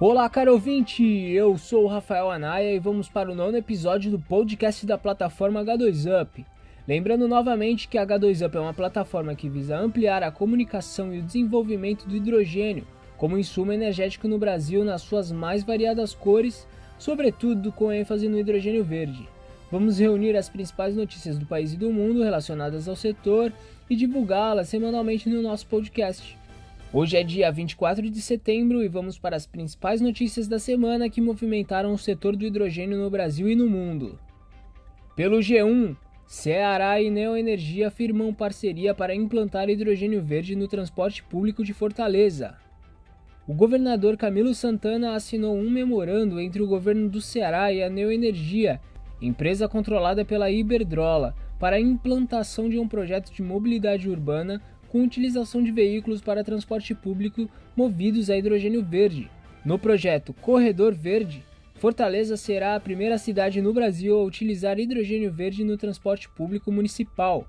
Olá, caro ouvinte! Eu sou o Rafael Anaya e vamos para o nono episódio do podcast da plataforma H2Up. Lembrando novamente que a H2Up é uma plataforma que visa ampliar a comunicação e o desenvolvimento do hidrogênio como insumo energético no Brasil nas suas mais variadas cores, sobretudo com ênfase no hidrogênio verde. Vamos reunir as principais notícias do país e do mundo relacionadas ao setor e divulgá-las semanalmente no nosso podcast. Hoje é dia 24 de setembro e vamos para as principais notícias da semana que movimentaram o setor do hidrogênio no Brasil e no mundo. Pelo G1, Ceará e Neoenergia firmam parceria para implantar hidrogênio verde no transporte público de Fortaleza. O governador Camilo Santana assinou um memorando entre o governo do Ceará e a Neoenergia, empresa controlada pela Iberdrola, para a implantação de um projeto de mobilidade urbana com utilização de veículos para transporte público movidos a hidrogênio verde. No projeto Corredor Verde, Fortaleza será a primeira cidade no Brasil a utilizar hidrogênio verde no transporte público municipal.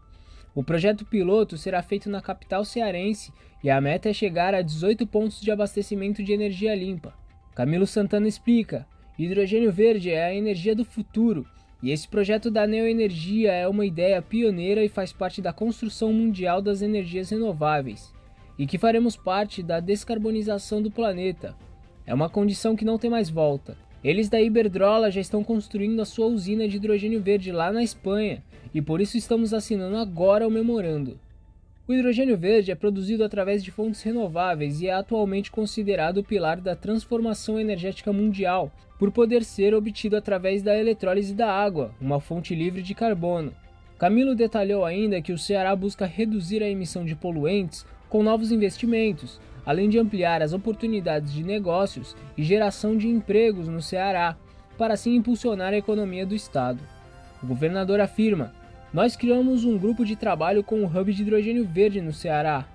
O projeto piloto será feito na capital cearense e a meta é chegar a 18 pontos de abastecimento de energia limpa. Camilo Santana explica: hidrogênio verde é a energia do futuro e esse projeto da Neoenergia é uma ideia pioneira e faz parte da construção mundial das energias renováveis, e que faremos parte da descarbonização do planeta. É uma condição que não tem mais volta. Eles da Iberdrola já estão construindo a sua usina de hidrogênio verde lá na Espanha, e por isso estamos assinando agora o memorando. O hidrogênio verde é produzido através de fontes renováveis e é atualmente considerado o pilar da transformação energética mundial, por poder ser obtido através da eletrólise da água, uma fonte livre de carbono. Camilo detalhou ainda que o Ceará busca reduzir a emissão de poluentes com novos investimentos, além de ampliar as oportunidades de negócios e geração de empregos no Ceará, para assim impulsionar a economia do estado. O governador afirma: nós criamos um grupo de trabalho com o hub de hidrogênio verde no Ceará.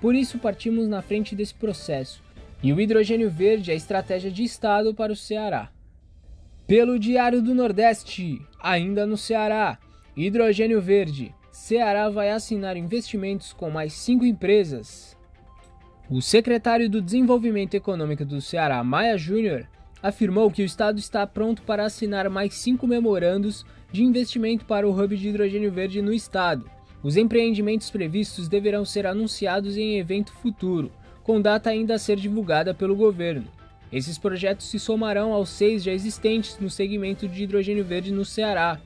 Por isso partimos na frente desse processo. E o hidrogênio verde é a estratégia de Estado para o Ceará. Pelo Diário do Nordeste, ainda no Ceará, hidrogênio verde. Ceará vai assinar investimentos com mais cinco empresas. O secretário do Desenvolvimento Econômico do Ceará, Maia Júnior, afirmou que o Estado está pronto para assinar mais cinco memorandos de investimento para o hub de hidrogênio verde no estado. Os empreendimentos previstos deverão ser anunciados em evento futuro, com data ainda a ser divulgada pelo governo. Esses projetos se somarão aos seis já existentes no segmento de hidrogênio verde no Ceará,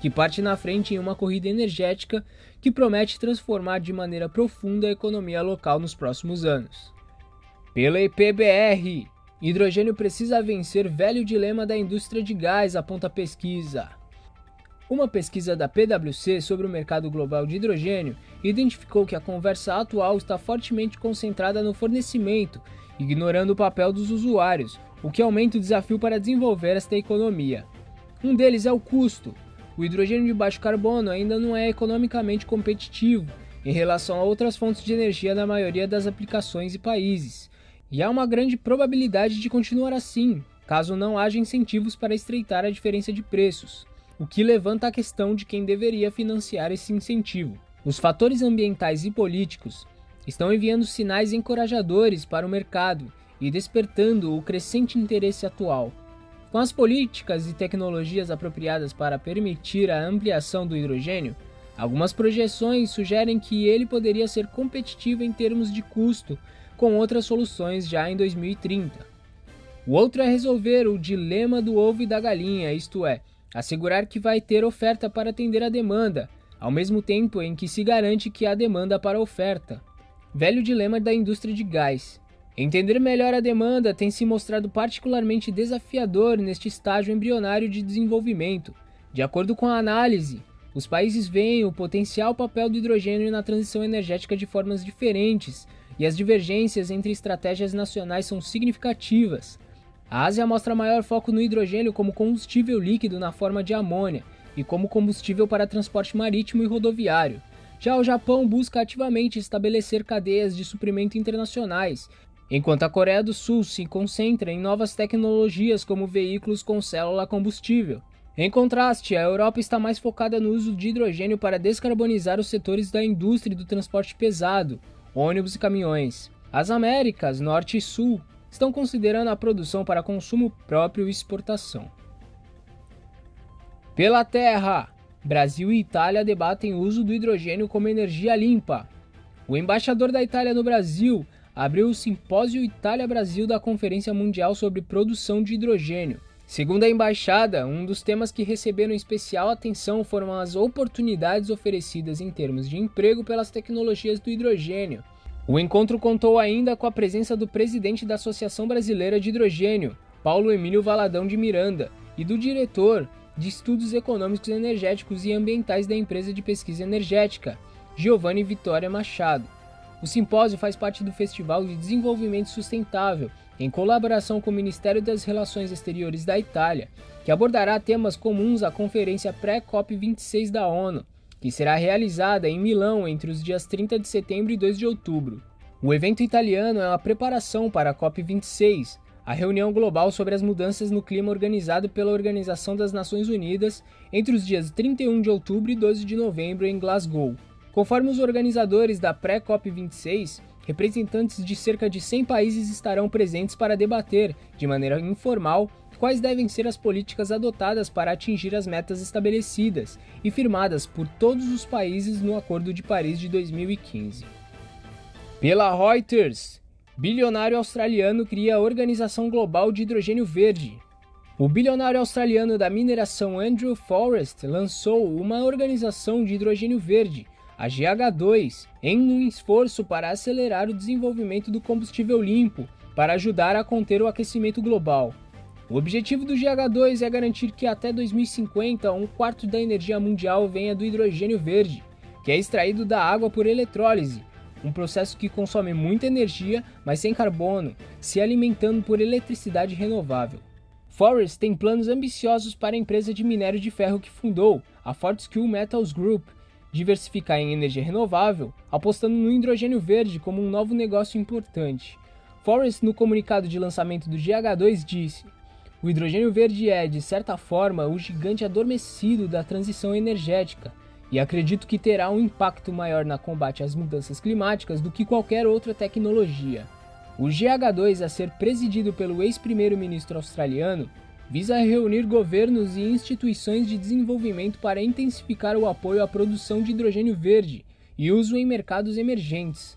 que parte na frente em uma corrida energética que promete transformar de maneira profunda a economia local nos próximos anos. Pela IPBR, hidrogênio precisa vencer velho dilema da indústria de gás, aponta pesquisa. Uma pesquisa da PwC sobre o mercado global de hidrogênio identificou que a conversa atual está fortemente concentrada no fornecimento, ignorando o papel dos usuários, o que aumenta o desafio para desenvolver esta economia. Um deles é o custo. O hidrogênio de baixo carbono ainda não é economicamente competitivo em relação a outras fontes de energia na maioria das aplicações e países, e há uma grande probabilidade de continuar assim, caso não haja incentivos para estreitar a diferença de preços o que levanta a questão de quem deveria financiar esse incentivo. Os fatores ambientais e políticos estão enviando sinais encorajadores para o mercado e despertando o crescente interesse atual. Com as políticas e tecnologias apropriadas para permitir a ampliação do hidrogênio, algumas projeções sugerem que ele poderia ser competitivo em termos de custo com outras soluções já em 2030. O outro é resolver o dilema do ovo e da galinha, isto é, assegurar que vai ter oferta para atender a demanda, ao mesmo tempo em que se garante que há demanda para a oferta. Velho dilema da indústria de gás. Entender melhor a demanda tem se mostrado particularmente desafiador neste estágio embrionário de desenvolvimento. De acordo com a análise, os países veem o potencial papel do hidrogênio na transição energética de formas diferentes, e as divergências entre estratégias nacionais são significativas. A Ásia mostra maior foco no hidrogênio como combustível líquido na forma de amônia e como combustível para transporte marítimo e rodoviário. Já o Japão busca ativamente estabelecer cadeias de suprimento internacionais, enquanto a Coreia do Sul se concentra em novas tecnologias como veículos com célula combustível. Em contraste, a Europa está mais focada no uso de hidrogênio para descarbonizar os setores da indústria e do transporte pesado, ônibus e caminhões. As Américas, Norte e Sul, estão considerando a produção para consumo próprio e exportação. Pela terra, Brasil e Itália debatem o uso do hidrogênio como energia limpa. O embaixador da Itália no Brasil abriu o simpósio Itália-Brasil da Conferência Mundial sobre Produção de Hidrogênio. Segundo a embaixada, um dos temas que receberam especial atenção foram as oportunidades oferecidas em termos de emprego pelas tecnologias do hidrogênio. O encontro contou ainda com a presença do presidente da Associação Brasileira de Hidrogênio, Paulo Emílio Valadão de Miranda, e do diretor de Estudos Econômicos Energéticos e Ambientais da empresa de pesquisa energética, Giovanni Vitória Machado. O simpósio faz parte do Festival de Desenvolvimento Sustentável, em colaboração com o Ministério das Relações Exteriores da Itália, que abordará temas comuns à Conferência Pré-COP26 da ONU, que será realizada em Milão entre os dias 30 de setembro e 2 de outubro. O evento italiano é uma preparação para a COP26, a reunião global sobre as mudanças no clima organizado pela Organização das Nações Unidas entre os dias 31 de outubro e 12 de novembro em Glasgow. Conforme os organizadores da pré-COP26, representantes de cerca de 100 países estarão presentes para debater, de maneira informal, quais devem ser as políticas adotadas para atingir as metas estabelecidas e firmadas por todos os países no Acordo de Paris de 2015. Pela Reuters, bilionário australiano cria a Organização Global de Hidrogênio Verde. O bilionário australiano da mineração Andrew Forrest lançou uma organização de hidrogênio verde a GH2 em um esforço para acelerar o desenvolvimento do combustível limpo para ajudar a conter o aquecimento global. O objetivo do GH2 é garantir que até 2050 um quarto da energia mundial venha do hidrogênio verde, que é extraído da água por eletrólise, um processo que consome muita energia, mas sem carbono, se alimentando por eletricidade renovável. Forrest tem planos ambiciosos para a empresa de minério de ferro que fundou, a Fortescue Metals Group, diversificar em energia renovável, apostando no hidrogênio verde como um novo negócio importante. Forrest, no comunicado de lançamento do GH2, disse: O hidrogênio verde é, de certa forma, o gigante adormecido da transição energética, e acredito que terá um impacto maior na combate às mudanças climáticas do que qualquer outra tecnologia. O GH2, a ser presidido pelo ex-primeiro-ministro australiano, visa reunir governos e instituições de desenvolvimento para intensificar o apoio à produção de hidrogênio verde e uso em mercados emergentes.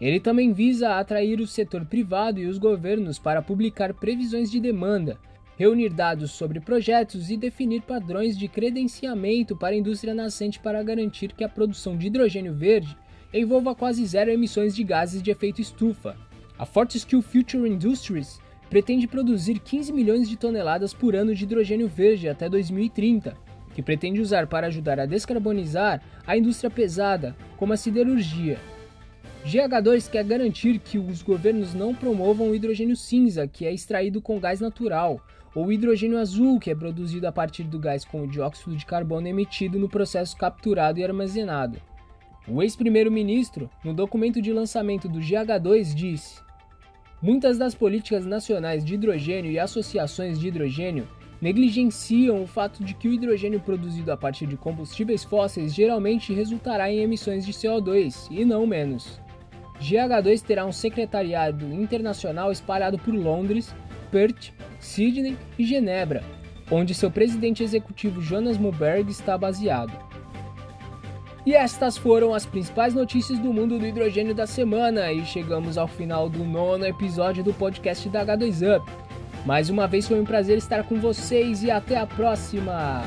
Ele também visa atrair o setor privado e os governos para publicar previsões de demanda, reunir dados sobre projetos e definir padrões de credenciamento para a indústria nascente para garantir que a produção de hidrogênio verde envolva quase zero emissões de gases de efeito estufa. A Fortescue Future Industries pretende produzir 15 milhões de toneladas por ano de hidrogênio verde até 2030, que pretende usar para ajudar a descarbonizar a indústria pesada, como a siderurgia. GH2 quer garantir que os governos não promovam o hidrogênio cinza, que é extraído com gás natural, ou hidrogênio azul, que é produzido a partir do gás com o dióxido de carbono emitido no processo capturado e armazenado. O ex-primeiro-ministro, no documento de lançamento do GH2, disse: Muitas das políticas nacionais de hidrogênio e associações de hidrogênio negligenciam o fato de que o hidrogênio produzido a partir de combustíveis fósseis geralmente resultará em emissões de CO2, e não menos. GH2 terá um secretariado internacional espalhado por Londres, Perth, Sydney e Genebra, onde seu presidente executivo Jonas Moberg está baseado. E estas foram as principais notícias do mundo do hidrogênio da semana e chegamos ao final do nono episódio do podcast da H2Up. Mais uma vez foi um prazer estar com vocês e até a próxima!